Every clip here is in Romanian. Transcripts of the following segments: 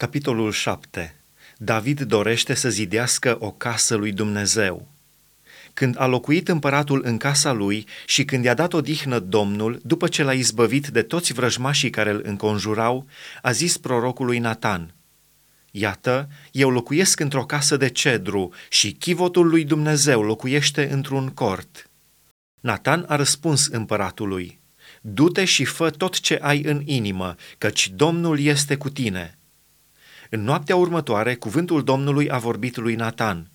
Capitolul 7. David dorește să zidească o casă lui Dumnezeu. Când a locuit împăratul în casa lui și când i-a dat odihnă Domnul, după ce l-a izbăvit de toți vrăjmașii care îl înconjurau, a zis prorocului Natan, Iată, eu locuiesc într-o casă de cedru și chivotul lui Dumnezeu locuiește într-un cort. Natan a răspuns împăratului, Du-te și fă tot ce ai în inimă, căci Domnul este cu tine.” În noaptea următoare, cuvântul Domnului a vorbit lui Natan.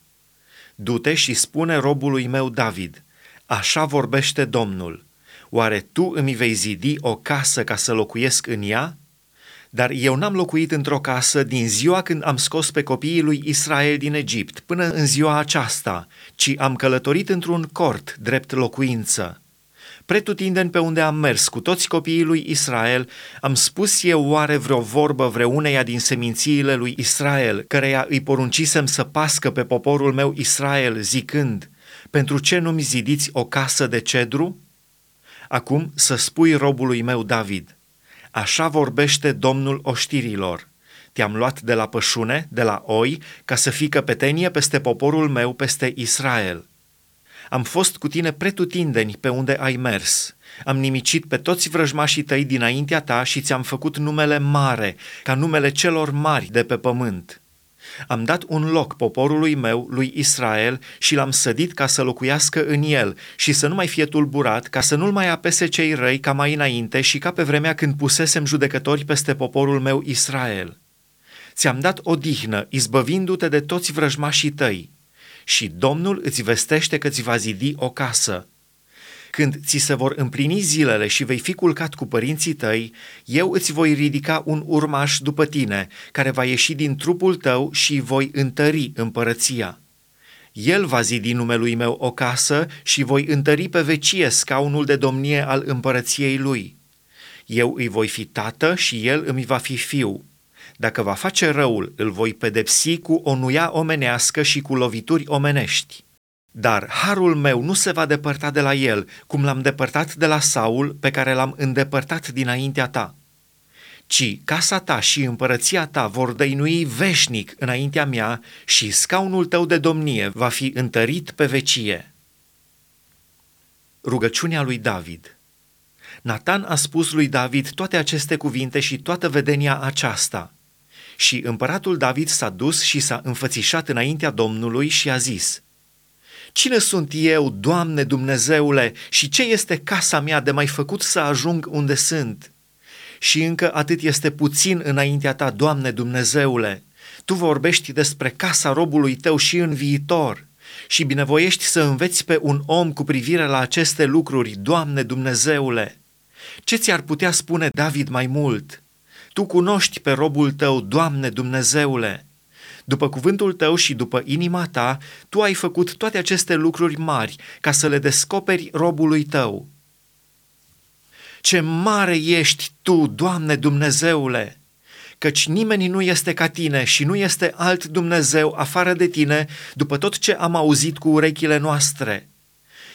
Du-te și spune robului meu David, așa vorbește Domnul, oare tu îmi vei zidi o casă ca să locuiesc în ea? Dar eu n-am locuit într-o casă din ziua când am scos pe copiii lui Israel din Egipt până în ziua aceasta, ci am călătorit într-un cort drept locuință. Pretutindeni pe unde am mers cu toți copiii lui Israel, am spus eu oare vreo vorbă vreuneia din semințiile lui Israel, căreia îi poruncisem să pască pe poporul meu Israel, zicând, pentru ce nu-mi zidiți o casă de cedru? Acum să spui robului meu David, așa vorbește Domnul oștirilor, te-am luat de la pășune, de la oi, ca să fii căpetenie peste poporul meu, peste Israel. Am fost cu tine pretutindeni pe unde ai mers. Am nimicit pe toți vrăjmașii tăi dinaintea ta și ți-am făcut numele mare, ca numele celor mari de pe pământ. Am dat un loc poporului meu, lui Israel, și l-am sădit ca să locuiască în el și să nu mai fie tulburat, ca să nu-l mai apese cei răi ca mai înainte și ca pe vremea când pusesem judecători peste poporul meu Israel. Ți-am dat odihnă, izbăvindu-te de toți vrăjmașii tăi și Domnul îți vestește că ți va zidi o casă. Când ți se vor împlini zilele și vei fi culcat cu părinții tăi, eu îți voi ridica un urmaș după tine, care va ieși din trupul tău și voi întări împărăția. El va zidi numelui meu o casă și voi întări pe vecie scaunul de domnie al împărăției lui. Eu îi voi fi tată și el îmi va fi fiu dacă va face răul, îl voi pedepsi cu o nuia omenească și cu lovituri omenești. Dar harul meu nu se va depărta de la el, cum l-am depărtat de la Saul, pe care l-am îndepărtat dinaintea ta. Ci casa ta și împărăția ta vor dăinui veșnic înaintea mea și scaunul tău de domnie va fi întărit pe vecie. Rugăciunea lui David Natan a spus lui David toate aceste cuvinte și toată vedenia aceasta – și împăratul David s-a dus și s-a înfățișat înaintea Domnului și a zis, Cine sunt eu, Doamne Dumnezeule, și ce este casa mea de mai făcut să ajung unde sunt? Și încă atât este puțin înaintea ta, Doamne Dumnezeule. Tu vorbești despre casa robului tău și în viitor și binevoiești să înveți pe un om cu privire la aceste lucruri, Doamne Dumnezeule. Ce ți-ar putea spune David mai mult? Tu cunoști pe robul tău, Doamne Dumnezeule. După cuvântul tău și după inima ta, tu ai făcut toate aceste lucruri mari ca să le descoperi robului tău. Ce mare ești tu, Doamne Dumnezeule! Căci nimeni nu este ca tine și nu este alt Dumnezeu afară de tine, după tot ce am auzit cu urechile noastre.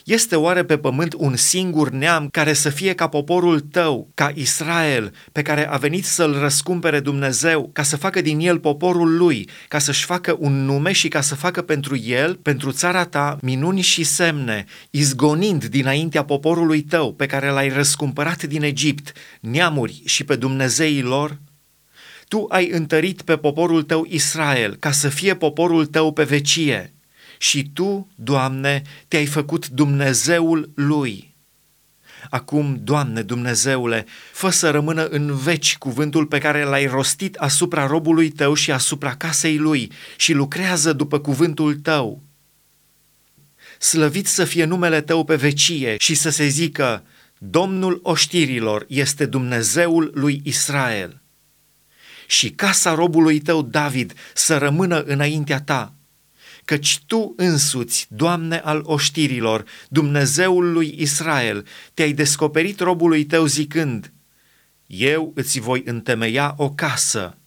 Este oare pe pământ un singur neam care să fie ca poporul tău, ca Israel, pe care a venit să-l răscumpere Dumnezeu, ca să facă din el poporul lui, ca să-și facă un nume și ca să facă pentru el, pentru țara ta, minuni și semne, izgonind dinaintea poporului tău, pe care l-ai răscumpărat din Egipt, neamuri și pe Dumnezeii lor? Tu ai întărit pe poporul tău Israel, ca să fie poporul tău pe vecie și Tu, Doamne, te-ai făcut Dumnezeul lui. Acum, Doamne Dumnezeule, fă să rămână în veci cuvântul pe care l-ai rostit asupra robului Tău și asupra casei lui și lucrează după cuvântul Tău. Slăvit să fie numele Tău pe vecie și să se zică, Domnul oștirilor este Dumnezeul lui Israel. Și casa robului Tău David să rămână înaintea Ta, căci Tu însuți, Doamne al oștirilor, Dumnezeul lui Israel, te-ai descoperit robului Tău zicând, Eu îți voi întemeia o casă.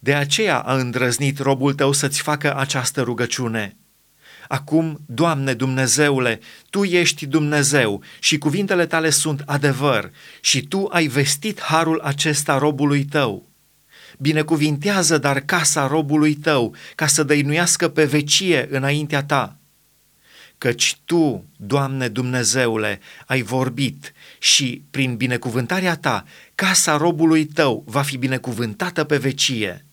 De aceea a îndrăznit robul Tău să-ți facă această rugăciune. Acum, Doamne Dumnezeule, Tu ești Dumnezeu și cuvintele Tale sunt adevăr și Tu ai vestit harul acesta robului Tău binecuvintează dar casa robului tău, ca să dăinuiască pe vecie înaintea ta. Căci tu, Doamne Dumnezeule, ai vorbit și prin binecuvântarea ta, casa robului tău va fi binecuvântată pe vecie.